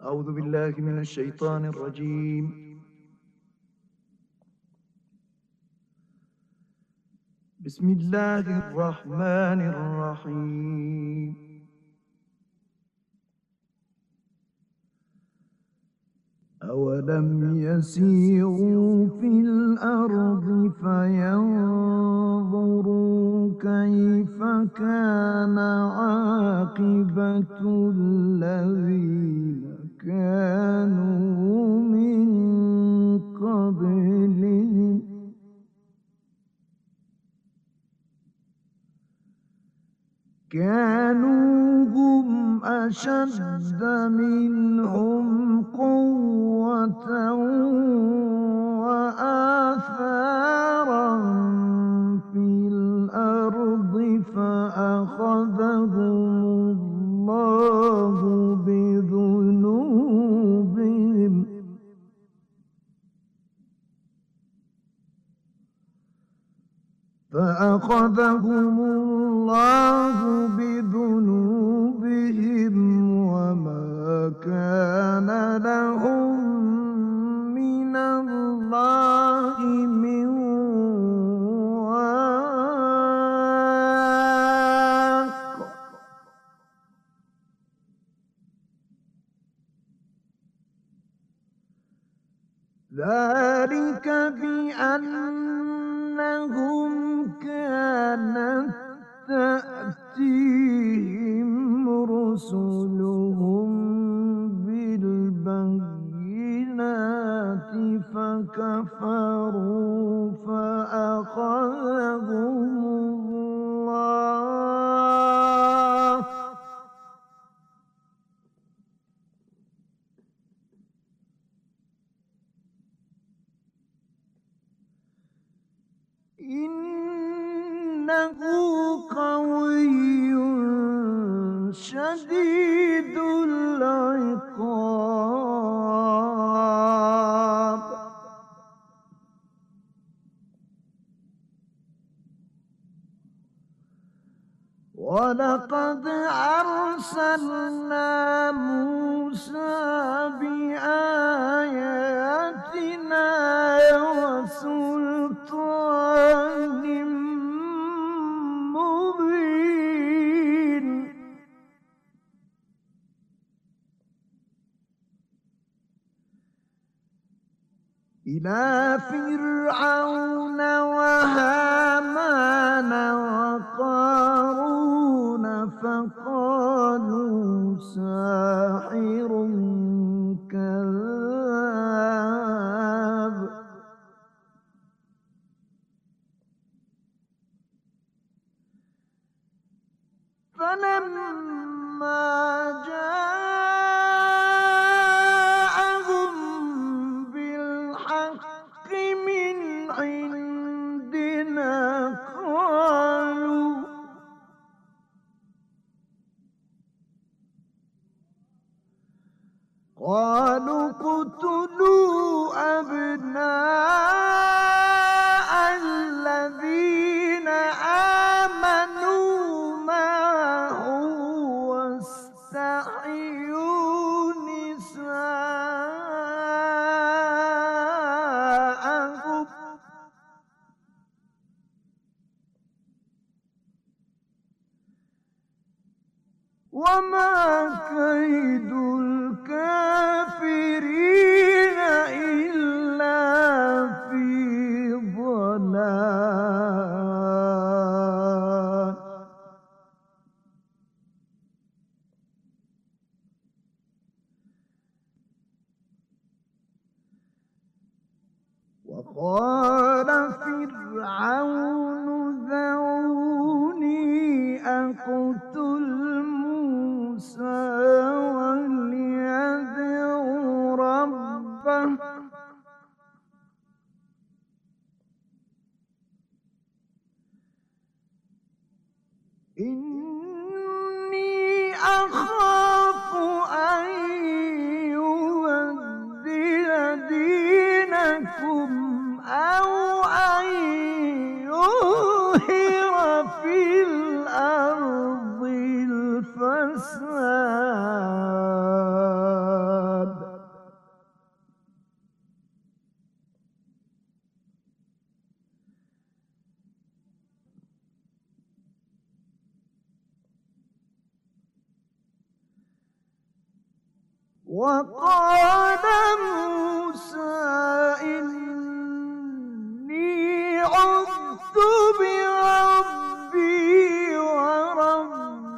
أعوذ بالله من الشيطان الرجيم. بسم الله الرحمن الرحيم. أولم يسيروا في الأرض فينظروا كيف كان عاقبة الذين أشد منهم قوة وآثارا في الأرض فأخذهم الله بذنوبهم. فأخذهم الله ذلك بأنهم كانت تأتيهم رسلهم بالبينات فكفروا فأخذهم ولقد أرسلنا موسى بآياتنا وسلطان مبين. إلى فرعون وهامان وقارون فقالوا ساحر كذاب. فلما جاءهم ربه وقال موسى إني عذت بربي وربكم.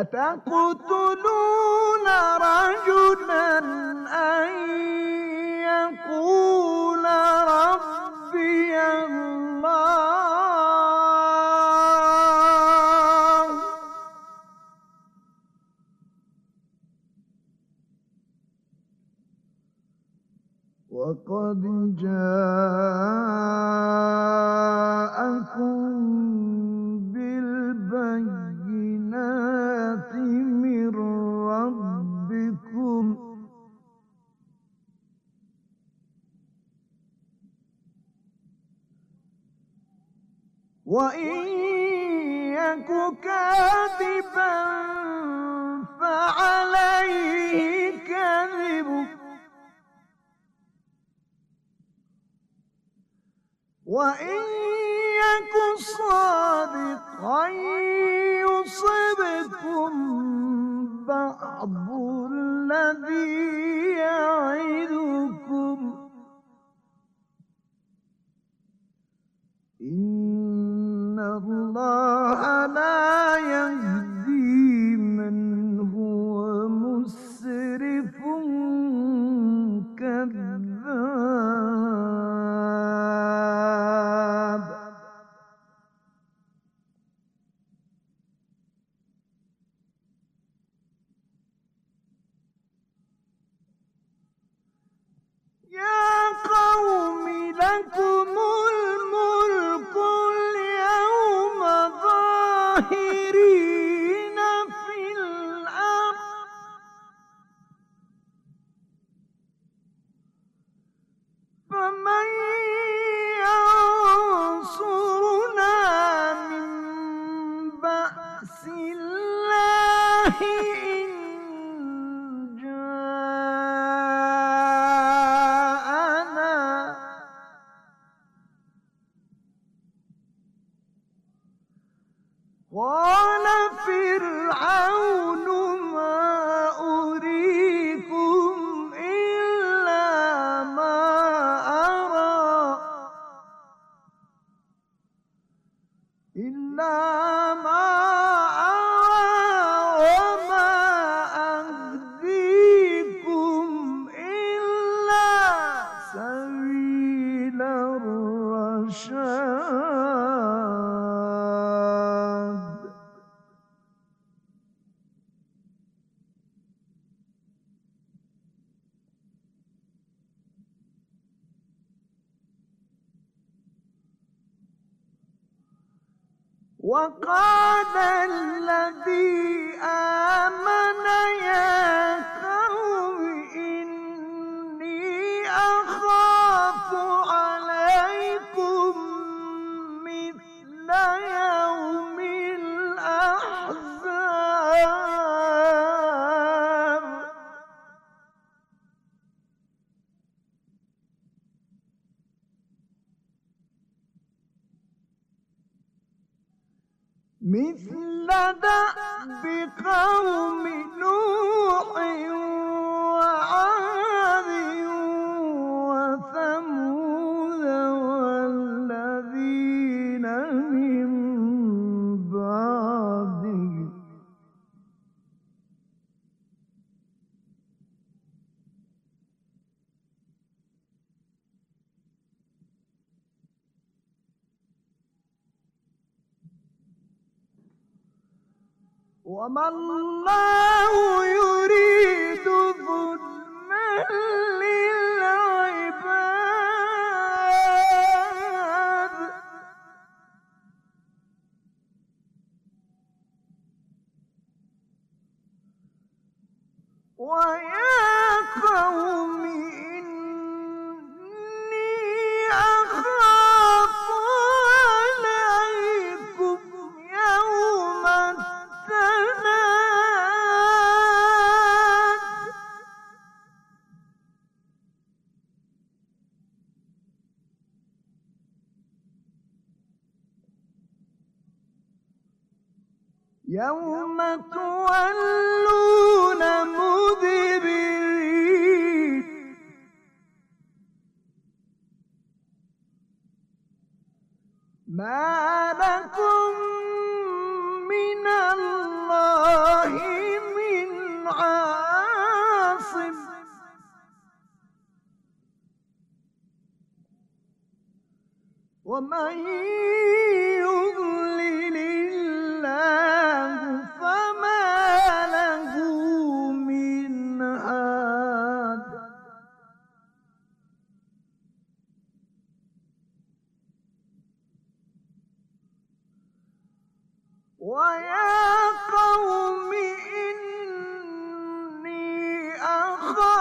أتقتلون رجلا؟ وإن يك كاذبا فعليه كذبه وإن يك صادقا يصبكم بعض الذي وقال الذي آمن يا throw وما الله يريد ظلما. يوم تولون مدبرين. ما لكم من الله من عاصم. ومن Oh.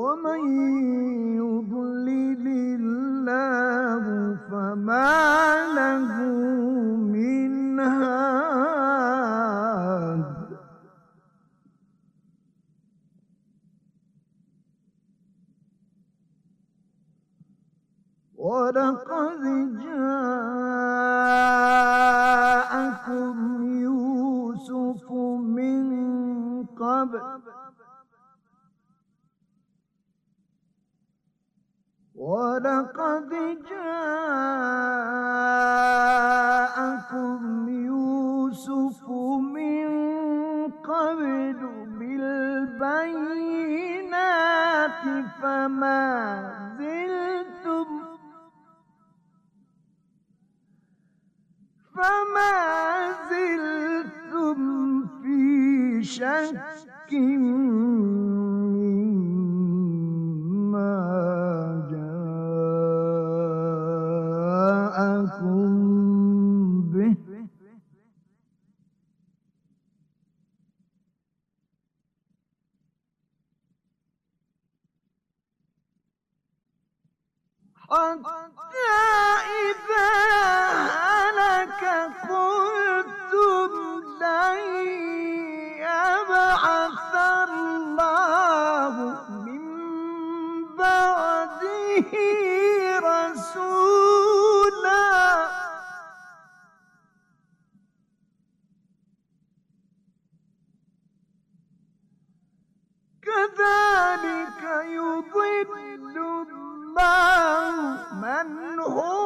ومن يضلل الله فما له من هاد ولقد جاءكم فما زلتم. فما زلتم في شك. الله العظيم